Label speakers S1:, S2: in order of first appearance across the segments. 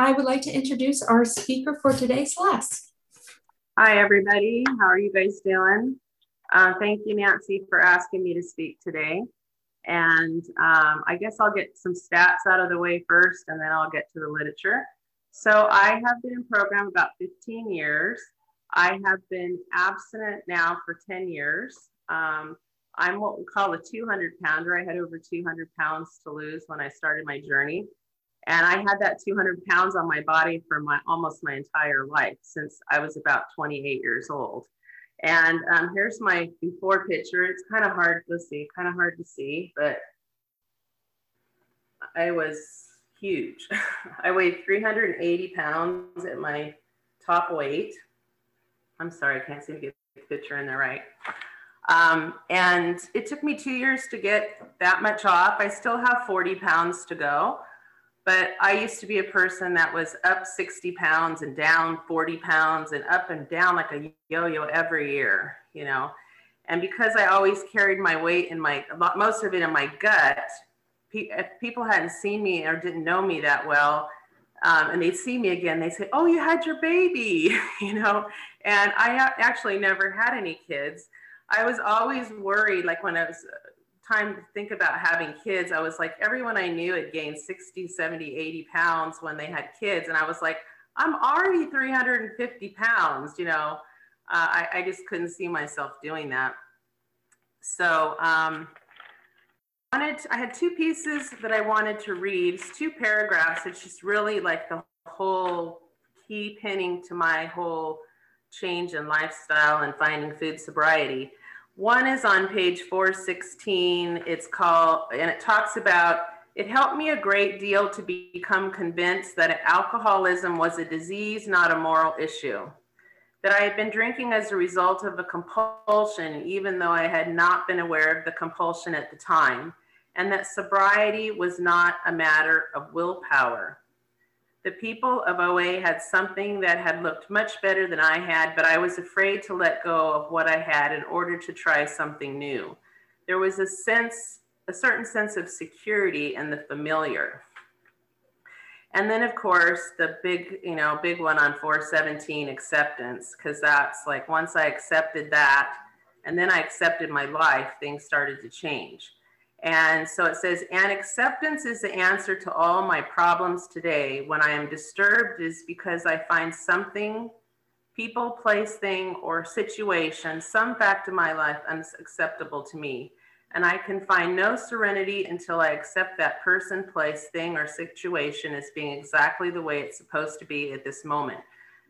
S1: I would like to introduce our speaker for today's class.
S2: Hi, everybody. How are you guys doing? Uh, thank you, Nancy, for asking me to speak today. And um, I guess I'll get some stats out of the way first, and then I'll get to the literature. So I have been in program about 15 years. I have been abstinent now for 10 years. Um, I'm what we call a 200 pounder. I had over 200 pounds to lose when I started my journey. And I had that 200 pounds on my body for my almost my entire life since I was about 28 years old. And um, here's my before picture. It's kind of hard to see, kind of hard to see, but I was huge. I weighed 380 pounds at my top weight. I'm sorry, I can't seem to get the picture in there right. Um, and it took me two years to get that much off. I still have 40 pounds to go. But I used to be a person that was up 60 pounds and down 40 pounds and up and down like a yo yo every year, you know. And because I always carried my weight in my, most of it in my gut, if people hadn't seen me or didn't know me that well, um, and they'd see me again, they'd say, Oh, you had your baby, you know. And I actually never had any kids. I was always worried, like when I was time to think about having kids, I was like, everyone I knew had gained 60, 70, 80 pounds when they had kids. And I was like, I'm already 350 pounds, you know. Uh, I, I, just couldn't see myself doing that. So um, wanted to, I had two pieces that I wanted to read. It's two paragraphs. It's just really like the whole key pinning to my whole change in lifestyle and finding food sobriety. One is on page 416. It's called, and it talks about it helped me a great deal to become convinced that alcoholism was a disease, not a moral issue. That I had been drinking as a result of a compulsion, even though I had not been aware of the compulsion at the time, and that sobriety was not a matter of willpower. The people of OA had something that had looked much better than I had, but I was afraid to let go of what I had in order to try something new. There was a sense, a certain sense of security in the familiar. And then of course, the big, you know, big one on 417 acceptance, because that's like once I accepted that and then I accepted my life, things started to change. And so it says, and acceptance is the answer to all my problems today. When I am disturbed is because I find something, people, place, thing, or situation, some fact of my life unacceptable to me. And I can find no serenity until I accept that person, place, thing, or situation as being exactly the way it's supposed to be at this moment.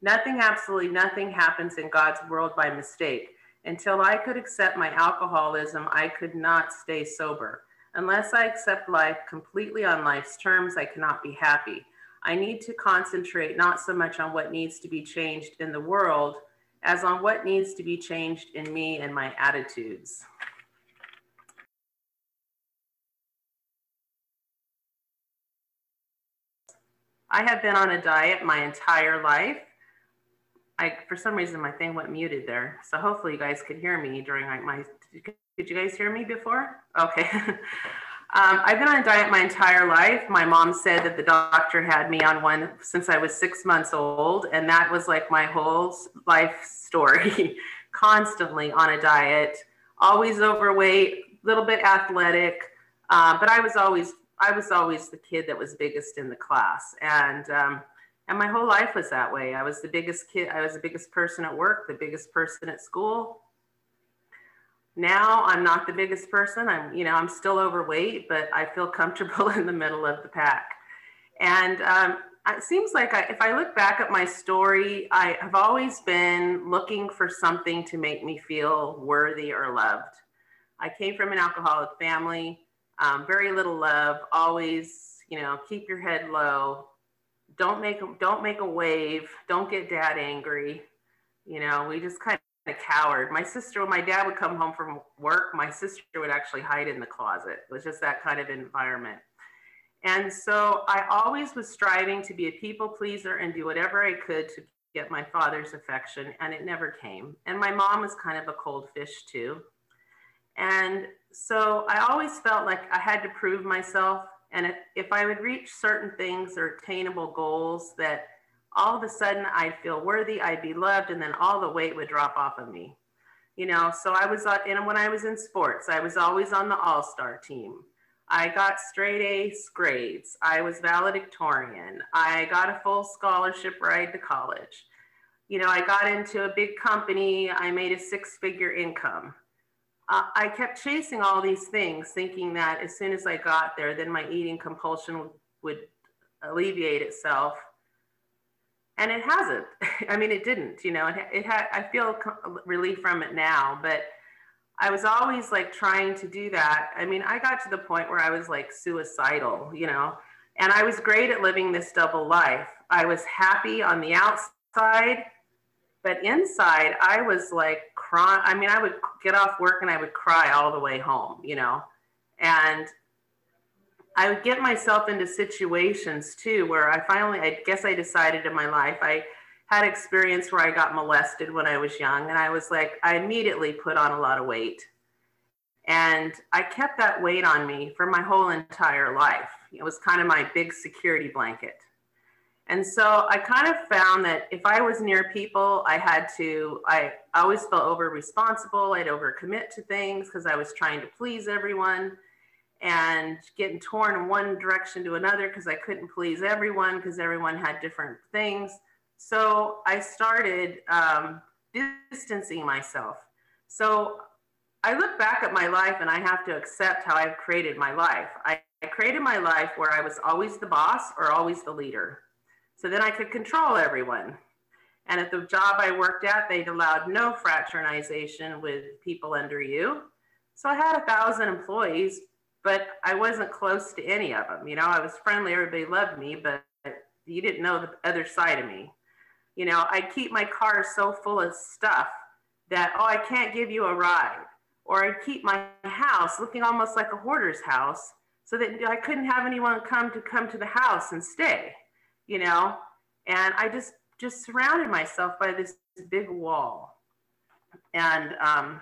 S2: Nothing, absolutely nothing happens in God's world by mistake. Until I could accept my alcoholism, I could not stay sober. Unless I accept life completely on life's terms, I cannot be happy. I need to concentrate not so much on what needs to be changed in the world as on what needs to be changed in me and my attitudes. I have been on a diet my entire life. I, for some reason, my thing went muted there. So hopefully you guys could hear me during my, did you guys hear me before? Okay. um, I've been on a diet my entire life. My mom said that the doctor had me on one since I was six months old. And that was like my whole life story, constantly on a diet, always overweight, a little bit athletic. Uh, but I was always, I was always the kid that was biggest in the class. And, um, and my whole life was that way. I was the biggest kid. I was the biggest person at work, the biggest person at school. Now I'm not the biggest person. I'm, you know, I'm still overweight, but I feel comfortable in the middle of the pack. And um, it seems like I, if I look back at my story, I have always been looking for something to make me feel worthy or loved. I came from an alcoholic family, um, very little love, always, you know, keep your head low, don't make don't make a wave. Don't get dad angry. You know we just kind of cowered. My sister when my dad would come home from work my sister would actually hide in the closet. It was just that kind of environment. And so i always was striving to be a people pleaser and do whatever i could to get my father's affection and it never came. And my mom was kind of a cold fish too. And so i always felt like i had to prove myself And if, if I would reach certain things or attainable goals that all of a sudden I'd feel worthy, I'd be loved, and then all the weight would drop off of me. You know, so I was, uh, and when I was in sports, I was always on the all star team. I got straight A grades. I was valedictorian. I got a full scholarship ride to college. You know, I got into a big company. I made a six figure income. Uh, I kept chasing all these things, thinking that as soon as I got there, then my eating compulsion would alleviate itself and it hasn't. I mean, it didn't. You know, it, it had. I feel relief from it now, but I was always like trying to do that. I mean, I got to the point where I was like suicidal. You know, and I was great at living this double life. I was happy on the outside, but inside, I was like crying. I mean, I would get off work and I would cry all the way home. You know, and I would get myself into situations too where I finally, I guess I decided in my life, I had experience where I got molested when I was young. And I was like, I immediately put on a lot of weight. And I kept that weight on me for my whole entire life. It was kind of my big security blanket. And so I kind of found that if I was near people, I had to, I always felt over responsible. I'd overcommit to things because I was trying to please everyone and getting torn in one direction to another because I couldn't please everyone because everyone had different things. So I started um, distancing myself. So I look back at my life and I have to accept how I've created my life. I, I created my life where I was always the boss or always the leader. So then I could control everyone. And at the job I worked at, they'd allowed no fraternization with people under you. So I had a thousand employees, but I wasn't close to any of them. You know, I was friendly, everybody loved me, but you didn't know the other side of me. You know, I keep my car so full of stuff that, oh, I can't give you a ride. Or I'd keep my house looking almost like a hoarder's house so that I couldn't have anyone come to come to the house and stay, you know? And I just, just surrounded myself by this big wall. And, um,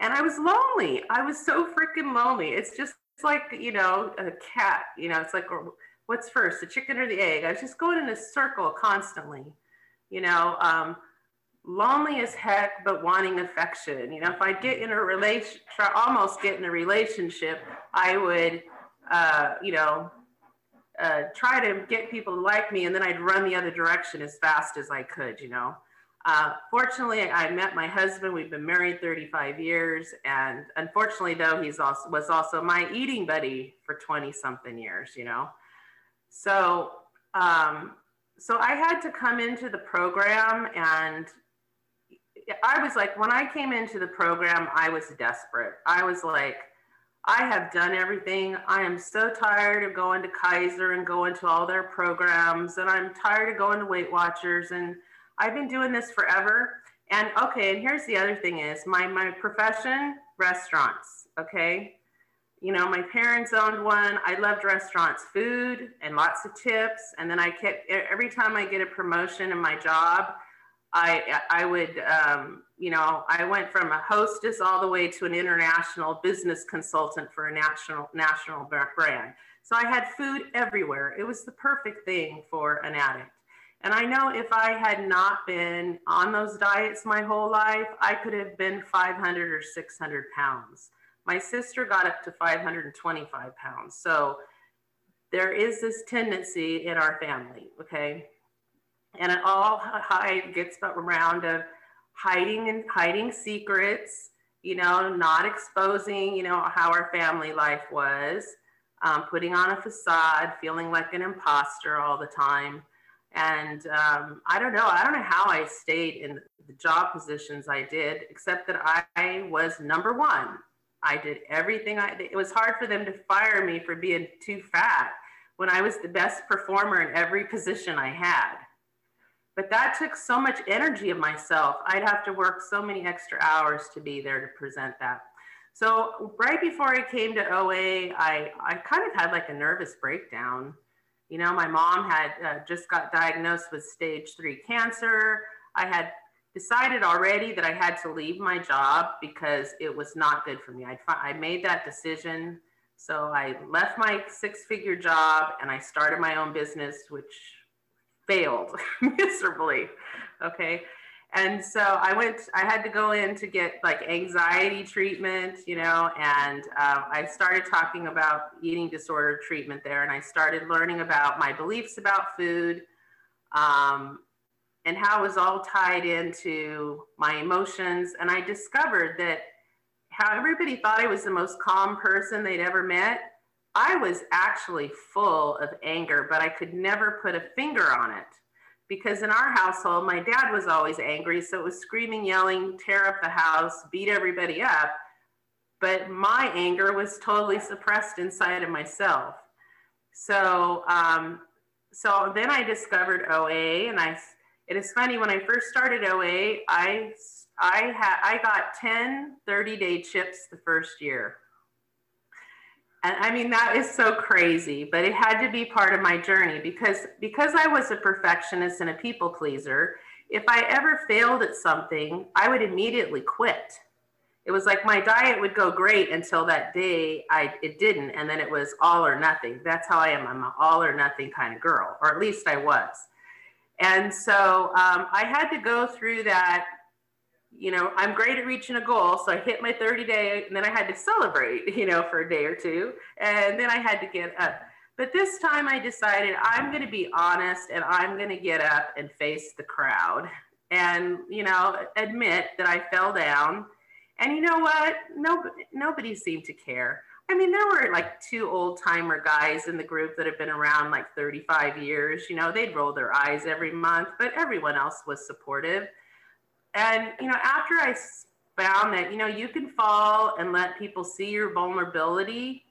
S2: and I was lonely. I was so freaking lonely. It's just like, you know, a cat, you know, it's like, what's first, the chicken or the egg? I was just going in a circle constantly, you know, um, lonely as heck, but wanting affection. You know, if I get in a relation, almost get in a relationship, I would, uh, you know, uh, try to get people to like me and then I'd run the other direction as fast as I could, you know. Uh, fortunately, I met my husband. We've been married 35 years, and unfortunately, though, he's also was also my eating buddy for 20 something years. You know, so um, so I had to come into the program, and I was like, when I came into the program, I was desperate. I was like, I have done everything. I am so tired of going to Kaiser and going to all their programs, and I'm tired of going to Weight Watchers and I've been doing this forever. And okay, and here's the other thing is my, my profession, restaurants, okay? You know, my parents owned one. I loved restaurants, food and lots of tips. And then I kept, every time I get a promotion in my job, I, I would, um, you know, I went from a hostess all the way to an international business consultant for a national, national brand. So I had food everywhere. It was the perfect thing for an addict. And I know if I had not been on those diets my whole life, I could have been 500 or 600 pounds. My sister got up to 525 pounds. So there is this tendency in our family, okay? And it all hide, gets around of hiding and hiding secrets, you know, not exposing, you know, how our family life was, um, putting on a facade, feeling like an imposter all the time and um, I don't know, I don't know how I stayed in the job positions I did, except that I was number one. I did everything I, it was hard for them to fire me for being too fat when I was the best performer in every position I had. But that took so much energy of myself. I'd have to work so many extra hours to be there to present that. So right before I came to OA, I, I kind of had like a nervous breakdown you know, my mom had uh, just got diagnosed with stage three cancer. I had decided already that I had to leave my job because it was not good for me. I, I made that decision So I left my six figure job and I started my own business, which failed miserably. Okay. And so I went, I had to go in to get like anxiety treatment, you know, and uh, I started talking about eating disorder treatment there. And I started learning about my beliefs about food um, and how it was all tied into my emotions. And I discovered that how everybody thought I was the most calm person they'd ever met. I was actually full of anger, but I could never put a finger on it because in our household, my dad was always angry. So it was screaming, yelling, tear up the house, beat everybody up. But my anger was totally suppressed inside of myself. So, um, so then I discovered OA, and I. It is funny when I first started OA, I I had I got 10 30 day chips the first year. And I mean, that is so crazy, but it had to be part of my journey because, because I was a perfectionist and a people pleaser, if I ever failed at something, I would immediately quit. It was like my diet would go great until that day I it didn't, and then it was all or nothing. That's how I am. I'm an all or nothing kind of girl, or at least I was. And so um, I had to go through that you know, I'm great at reaching a goal. So I hit my 30 day and then I had to celebrate, you know, for a day or two. And then I had to get up. But this time I decided I'm going to be honest and I'm going to get up and face the crowd and, you know, admit that I fell down. And you know what? Nobody, nobody seemed to care. I mean, there were like two old timer guys in the group that have been around like 35 years. You know, they'd roll their eyes every month, but everyone else was supportive. And, you know, after I found that, you know, you can fall and let people see your vulnerability,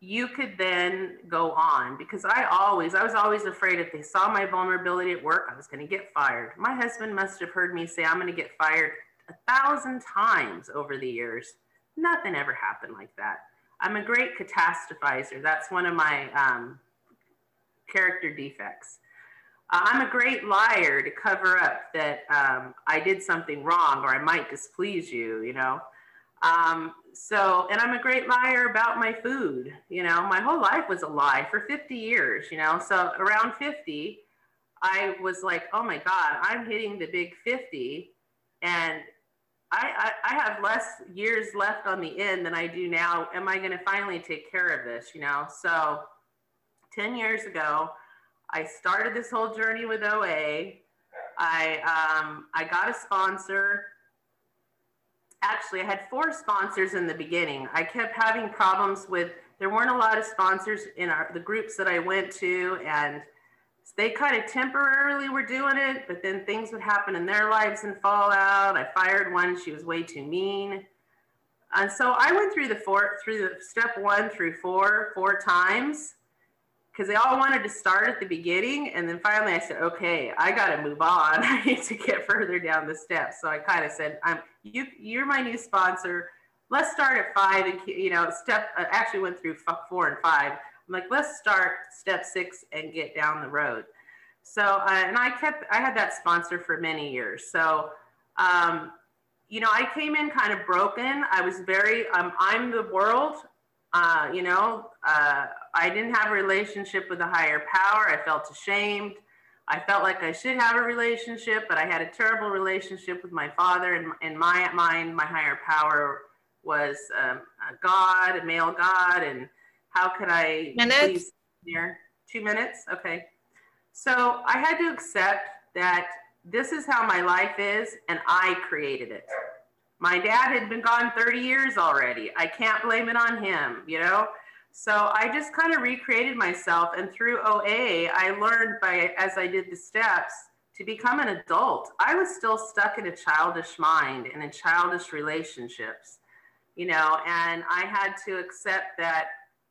S2: you could then go on because I always, I was always afraid if they saw my vulnerability at work, I was going to get fired. My husband must have heard me say, I'm going to get fired a thousand times over the years. Nothing ever happened like that. I'm a great catastrophizer. That's one of my um, character defects. I'm a great liar to cover up that um, I did something wrong or I might displease you, you know. Um, so, and I'm a great liar about my food. You know, my whole life was a lie for 50 years, you know. So around 50, I was like, oh my God, I'm hitting the big 50. And I, I, I have less years left on the end than I do now. Am I going to finally take care of this, you know? So 10 years ago, I started this whole journey with OA. I, um, I got a sponsor. Actually, I had four sponsors in the beginning. I kept having problems with, there weren't a lot of sponsors in our, the groups that I went to, and they kind of temporarily were doing it, but then things would happen in their lives and fall out. I fired one, she was way too mean. And so I went through the four, through the step one through four, four times because they all wanted to start at the beginning. And then finally I said, okay, I got to move on. I need to get further down the steps. So I kind of said, I'm, you, you're my new sponsor. Let's start at five and, you know, step, actually went through four and five. I'm like, let's start step six and get down the road. So, uh, and I kept, I had that sponsor for many years. So, um, you know, I came in kind of broken. I was very, um, I'm the world. Uh, you know, uh, I didn't have a relationship with a higher power. I felt ashamed. I felt like I should have a relationship, but I had a terrible relationship with my father. And in my mind, my higher power was um, a God, a male God. And how could I
S1: minutes?
S2: here? Two minutes? Okay. So I had to accept that this is how my life is, and I created it. My dad had been gone 30 years already. I can't blame it on him, you know? So I just kind of recreated myself. And through OA, I learned by, as I did the steps, to become an adult. I was still stuck in a childish mind and in childish relationships, you know, and I had to accept that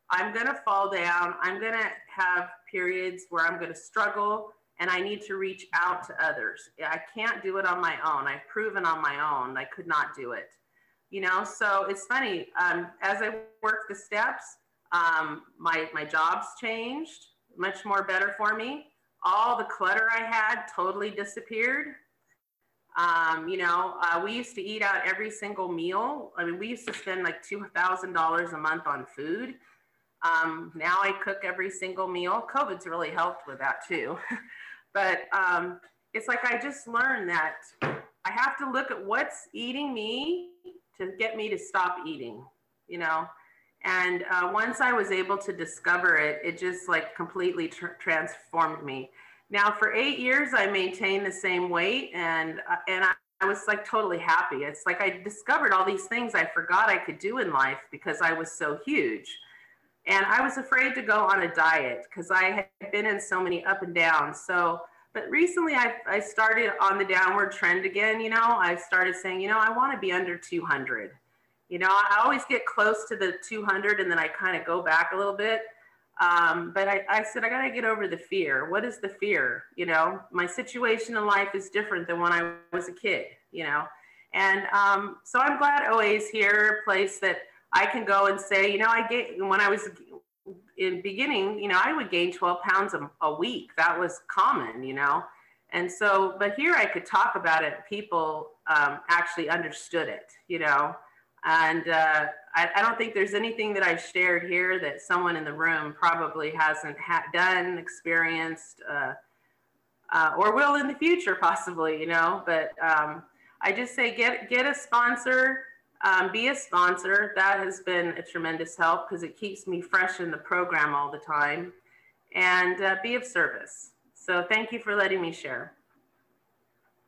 S2: I'm going to fall down. I'm going to have periods where I'm going to struggle and I need to reach out to others. I can't do it on my own. I've proven on my own I could not do it. You know, so it's funny. Um, as I work the steps, um, my my jobs changed, much more better for me. All the clutter I had totally disappeared. Um, you know, uh, we used to eat out every single meal. I mean, we used to spend like $2,000 a month on food. Um, now I cook every single meal. COVID's really helped with that too. but um, it's like I just learned that I have to look at what's eating me to get me to stop eating, you know. And uh, once I was able to discover it, it just like completely tr- transformed me. Now, for eight years, I maintained the same weight, and uh, and I, I was like totally happy. It's like I discovered all these things I forgot I could do in life because I was so huge. And I was afraid to go on a diet because I had been in so many up and downs. So, but recently I, I started on the downward trend again. You know, I started saying, you know, I want to be under 200. You know, I always get close to the 200 and then I kind of go back a little bit. Um, but I, I said, I got to get over the fear. What is the fear? You know, my situation in life is different than when I was a kid, you know. And um, so I'm glad OA is here, a place that I can go and say, you know, I get when I was in beginning, you know, I would gain 12 pounds a, a week. That was common, you know. And so, but here I could talk about it. People um, actually understood it, you know. And uh, I, I, don't think there's anything that I've shared here that someone in the room probably hasn't ha- done, experienced, uh, uh, or will in the future, possibly, you know. But um, I just say get get a sponsor, um, be a sponsor. That has been a tremendous help because it keeps me fresh in the program all the time, and uh, be of service. So thank you for letting me share.